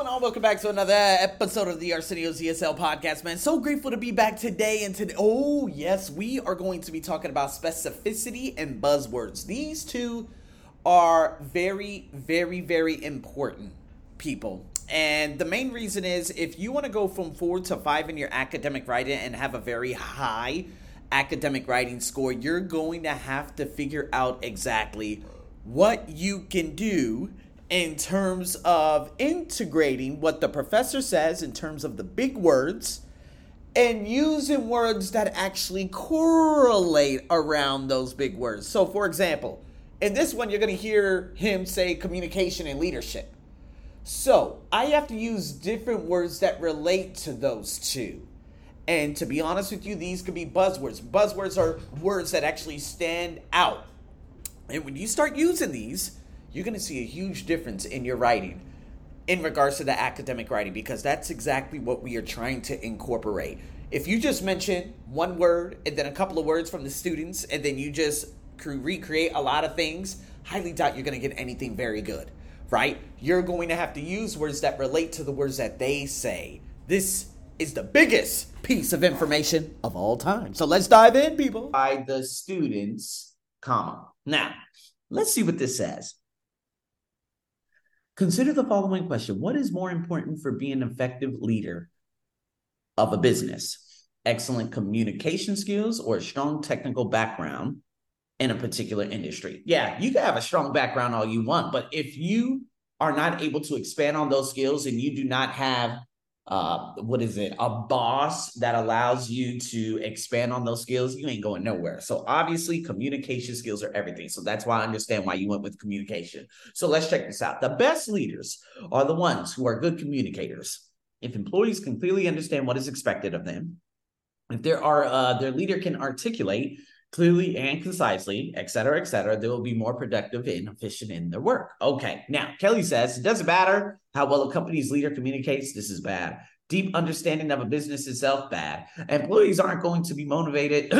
going on? Welcome back to another episode of the Arsenio's ESL podcast, man. So grateful to be back today. And today, oh, yes, we are going to be talking about specificity and buzzwords. These two are very, very, very important, people. And the main reason is if you want to go from four to five in your academic writing and have a very high academic writing score, you're going to have to figure out exactly what you can do in terms of integrating what the professor says in terms of the big words and using words that actually correlate around those big words. So, for example, in this one, you're going to hear him say communication and leadership. So, I have to use different words that relate to those two. And to be honest with you, these could be buzzwords. Buzzwords are words that actually stand out. And when you start using these, you're going to see a huge difference in your writing in regards to the academic writing because that's exactly what we are trying to incorporate. If you just mention one word and then a couple of words from the students and then you just recreate a lot of things, highly doubt you're going to get anything very good, right? You're going to have to use words that relate to the words that they say. This is the biggest piece of information of all time. So let's dive in, people. By the students, comma. Now, let's see what this says. Consider the following question What is more important for being an effective leader of a business? Excellent communication skills or a strong technical background in a particular industry? Yeah, you can have a strong background all you want, but if you are not able to expand on those skills and you do not have uh, what is it, a boss that allows you to expand on those skills, you ain't going nowhere. So obviously, communication skills are everything. So that's why I understand why you went with communication. So let's check this out. The best leaders are the ones who are good communicators. If employees can clearly understand what is expected of them, if there are uh, their leader can articulate clearly and concisely, et cetera, et cetera, they will be more productive and efficient in their work. Okay. Now, Kelly says it doesn't matter how well a company's leader communicates. This is bad. Deep understanding of a business itself, bad. Employees aren't going to be motivated,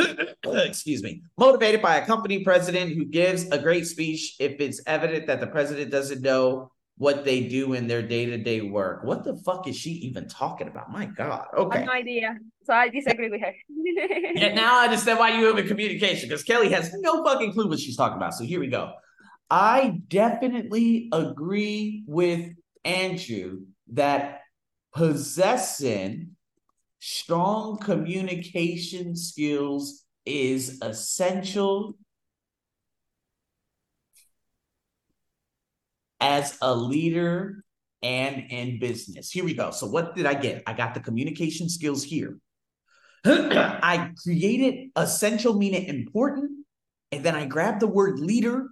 excuse me, motivated by a company president who gives a great speech if it's evident that the president doesn't know what they do in their day-to-day work. What the fuck is she even talking about? My God. Okay. I have no idea. So I disagree with her. yeah, now I understand why you have a communication because Kelly has no fucking clue what she's talking about. So here we go. I definitely agree with Andrew that possessing strong communication skills is essential as a leader and in business. Here we go. So, what did I get? I got the communication skills here. I created essential meaning important, and then I grabbed the word leader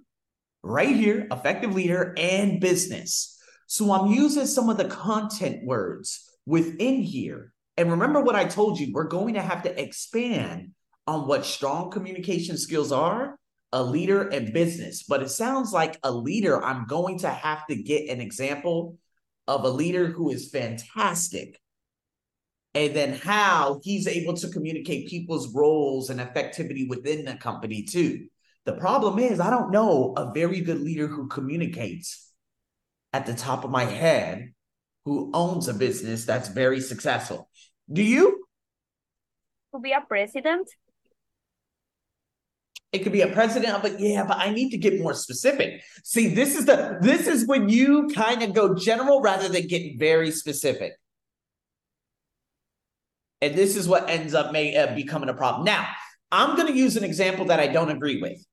right here, effective leader and business. So, I'm using some of the content words within here. And remember what I told you, we're going to have to expand on what strong communication skills are a leader in business, but it sounds like a leader, I'm going to have to get an example of a leader who is fantastic. And then how he's able to communicate people's roles and effectivity within the company, too. The problem is, I don't know a very good leader who communicates at the top of my head who owns a business that's very successful. Do you? To be a president? It could be a president, but yeah, but I need to get more specific. See, this is the this is when you kind of go general rather than get very specific. And this is what ends up may, uh, becoming a problem. Now, I'm going to use an example that I don't agree with.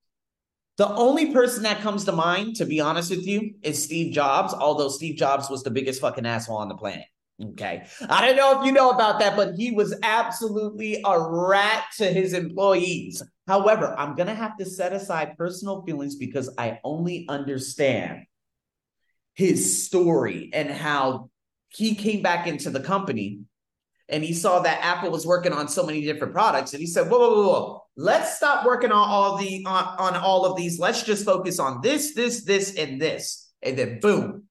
The only person that comes to mind, to be honest with you, is Steve Jobs, although Steve Jobs was the biggest fucking asshole on the planet. Okay. I don't know if you know about that, but he was absolutely a rat to his employees. However, I'm going to have to set aside personal feelings because I only understand his story and how he came back into the company and he saw that Apple was working on so many different products and he said, whoa, whoa, whoa, whoa. let's stop working on all the on, on all of these. Let's just focus on this, this, this, and this. And then boom,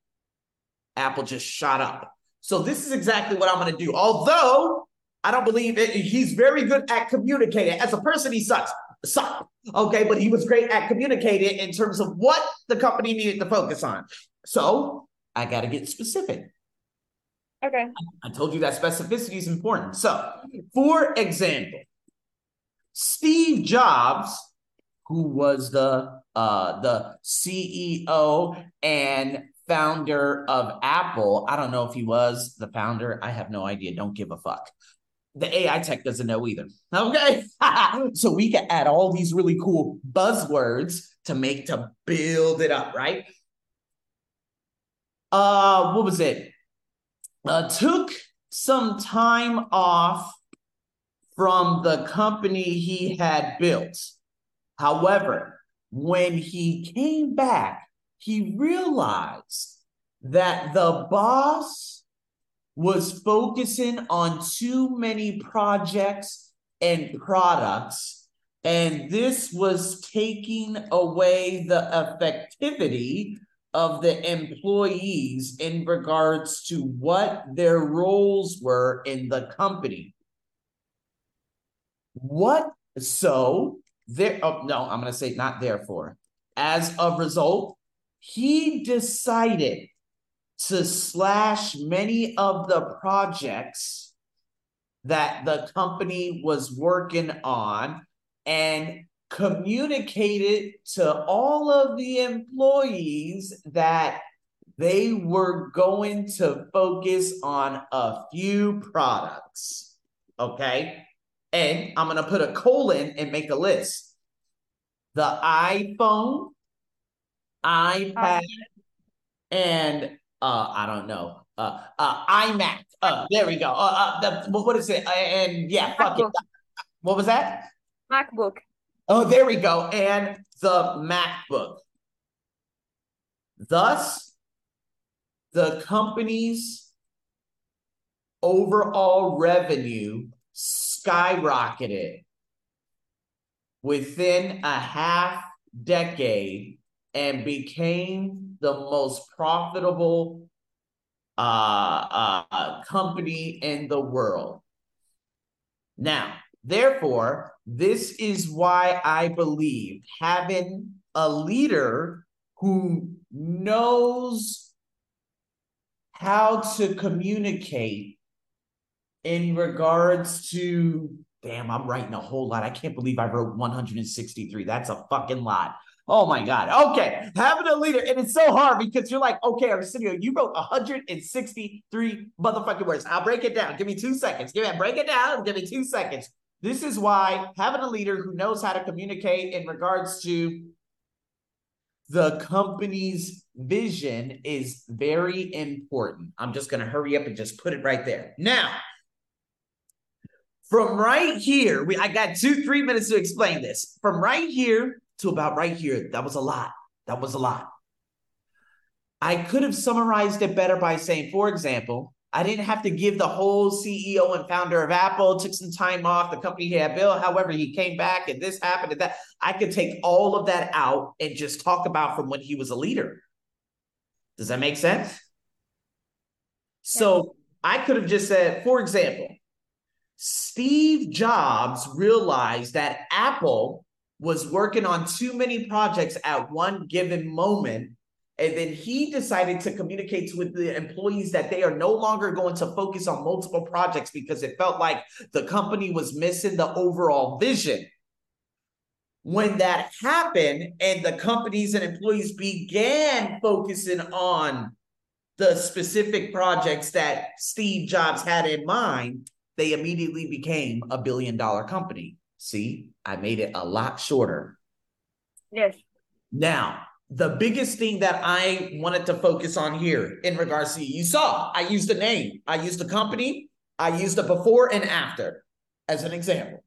Apple just shot up. So this is exactly what I'm going to do. Although I don't believe it, he's very good at communicating. As a person, he sucks. Suck. Okay, but he was great at communicating in terms of what the company needed to focus on. So I got to get specific. Okay. I told you that specificity is important. So, for example, Steve Jobs, who was the uh, the CEO and founder of Apple, I don't know if he was the founder. I have no idea. Don't give a fuck. The AI tech doesn't know either. Okay, so we can add all these really cool buzzwords to make to build it up, right? Uh, what was it? uh, took some time off from the company he had built. However, when he came back, he realized that the boss was focusing on too many projects and products, and this was taking away the effectivity of the employees in regards to what their roles were in the company. What so there oh no, I'm gonna say not therefore. As a result, he decided to slash many of the projects that the company was working on and communicated to all of the employees that they were going to focus on a few products. Okay. And I'm going to put a colon and make a list. The iPhone, iPad, and uh, I don't know, uh, uh, iMac. Uh, there we go. Uh, uh, the, what is it? Uh, and yeah, fuck it. What was that? MacBook. Oh, there we go. And the MacBook. Thus, the company's overall revenue skyrocketed within a half decade and became the most profitable uh, uh, company in the world. Now, Therefore, this is why I believe having a leader who knows how to communicate in regards to damn i'm writing a whole lot. I can't believe i wrote 163 that's a fucking lot oh my god. Okay. Having a leader and it's so hard because you're like okay arsenio you wrote 163 motherfucking words. I'll break it down. Give me two seconds. Give me break it down. Give me two seconds. This is why having a leader who knows how to communicate in regards to the company's vision is very important. I'm just going to hurry up and just put it right there. Now, from right here, we I got two, three minutes to explain this. From right here to about right here, that was a lot. That was a lot. I could have summarized it better by saying, for example, I didn't have to give the whole CEO and founder of Apple, took some time off, the company he had built. However, he came back and this happened and that. I could take all of that out and just talk about from when he was a leader. Does that make sense? So I could have just said, for example, Steve Jobs realized that Apple was working on too many projects at one given moment and then he decided to communicate with the employees that they are no longer going to focus on multiple projects because it felt like the company was missing the overall vision. When that happened and the companies and employees began focusing on the specific projects that Steve Jobs had in mind, they immediately became a billion dollar company. See, I made it a lot shorter. Yes. Now, the biggest thing that I wanted to focus on here in regards to you saw, I used the name, I used the company, I used the before and after as an example.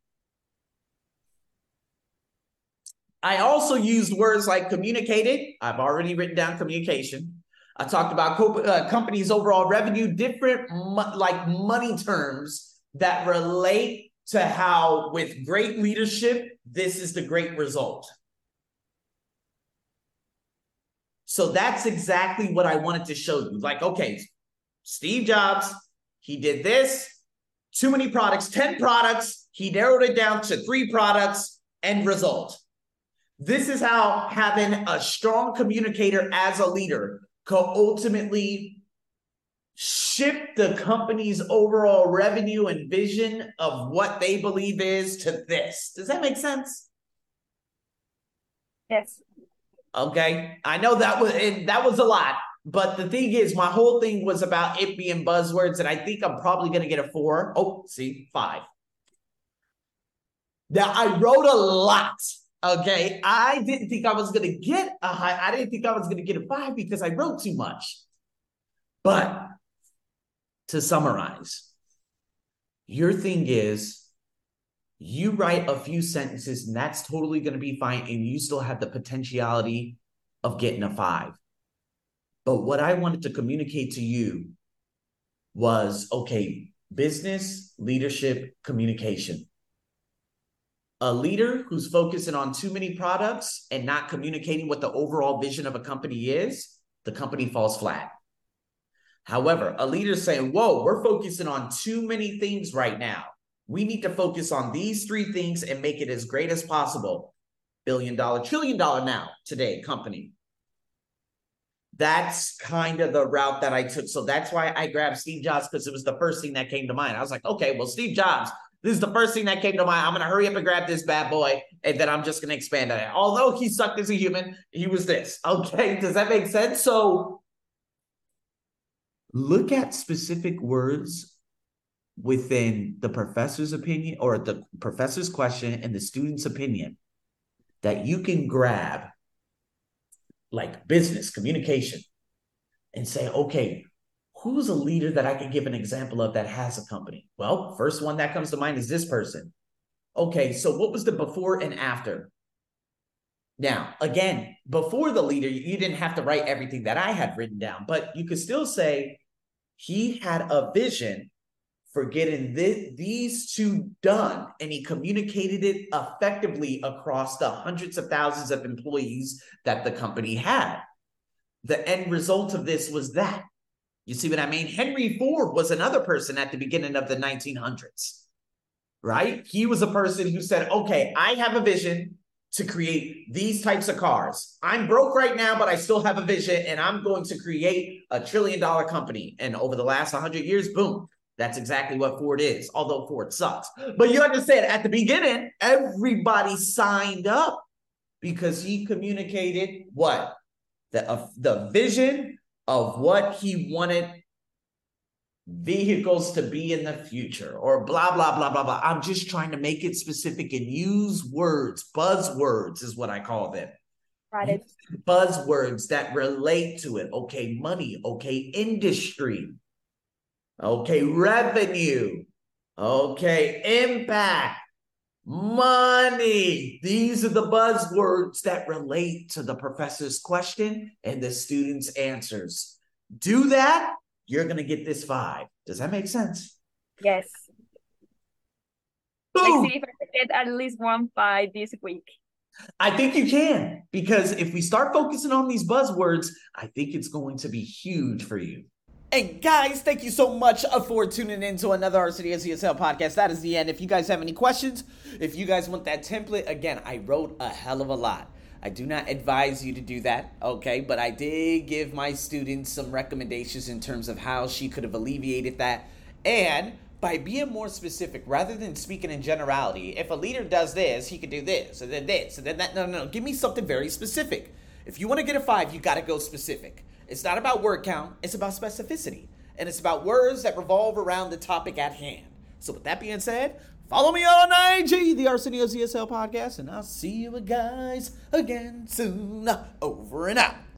I also used words like communicated. I've already written down communication. I talked about co- uh, companies' overall revenue, different mo- like money terms that relate to how, with great leadership, this is the great result. So that's exactly what I wanted to show you. Like, okay, Steve Jobs, he did this, too many products, 10 products. He narrowed it down to three products, end result. This is how having a strong communicator as a leader could ultimately shift the company's overall revenue and vision of what they believe is to this. Does that make sense? Yes. Okay. I know that was it, that was a lot, but the thing is, my whole thing was about it being buzzwords, and I think I'm probably gonna get a four. Oh, see, five. Now I wrote a lot. Okay. I didn't think I was gonna get a high, I didn't think I was gonna get a five because I wrote too much. But to summarize, your thing is you write a few sentences and that's totally going to be fine and you still have the potentiality of getting a five. But what i wanted to communicate to you was okay business leadership communication. A leader who's focusing on too many products and not communicating what the overall vision of a company is the company falls flat however a leader saying whoa we're focusing on too many things right now we need to focus on these three things and make it as great as possible. Billion dollar, trillion dollar now today company. That's kind of the route that I took. So that's why I grabbed Steve Jobs because it was the first thing that came to mind. I was like, okay, well, Steve Jobs, this is the first thing that came to mind. I'm going to hurry up and grab this bad boy, and then I'm just going to expand on it. Although he sucked as a human, he was this. Okay, does that make sense? So look at specific words within the professor's opinion or the professor's question and the student's opinion that you can grab like business communication and say okay who's a leader that i can give an example of that has a company? Well first one that comes to mind is this person. Okay so what was the before and after now again before the leader you didn't have to write everything that i had written down but you could still say he had a vision for getting these two done. And he communicated it effectively across the hundreds of thousands of employees that the company had. The end result of this was that. You see what I mean? Henry Ford was another person at the beginning of the 1900s, right? He was a person who said, okay, I have a vision to create these types of cars. I'm broke right now, but I still have a vision and I'm going to create a trillion dollar company. And over the last 100 years, boom, that's exactly what Ford is, although Ford sucks. But you understand, at the beginning, everybody signed up because he communicated what? The, uh, the vision of what he wanted vehicles to be in the future or blah, blah, blah, blah, blah. I'm just trying to make it specific and use words. Buzzwords is what I call them. Right. Buzzwords that relate to it. Okay, money. Okay, industry Okay, revenue. Okay, impact. Money. These are the buzzwords that relate to the professor's question and the student's answers. Do that, you're going to get this five. Does that make sense? Yes. Boom. Let's see if I get at least one five this week. I think you can because if we start focusing on these buzzwords, I think it's going to be huge for you. And guys, thank you so much uh, for tuning in to another Arsenio's ESL podcast. That is the end. If you guys have any questions, if you guys want that template, again, I wrote a hell of a lot. I do not advise you to do that, okay? But I did give my students some recommendations in terms of how she could have alleviated that. And by being more specific rather than speaking in generality, if a leader does this, he could do this, and then this, and then that. No, no, no. Give me something very specific. If you want to get a five, you got to go specific. It's not about word count, it's about specificity. And it's about words that revolve around the topic at hand. So, with that being said, follow me on IG, the Arsenio's ESL podcast, and I'll see you guys again soon. Over and out.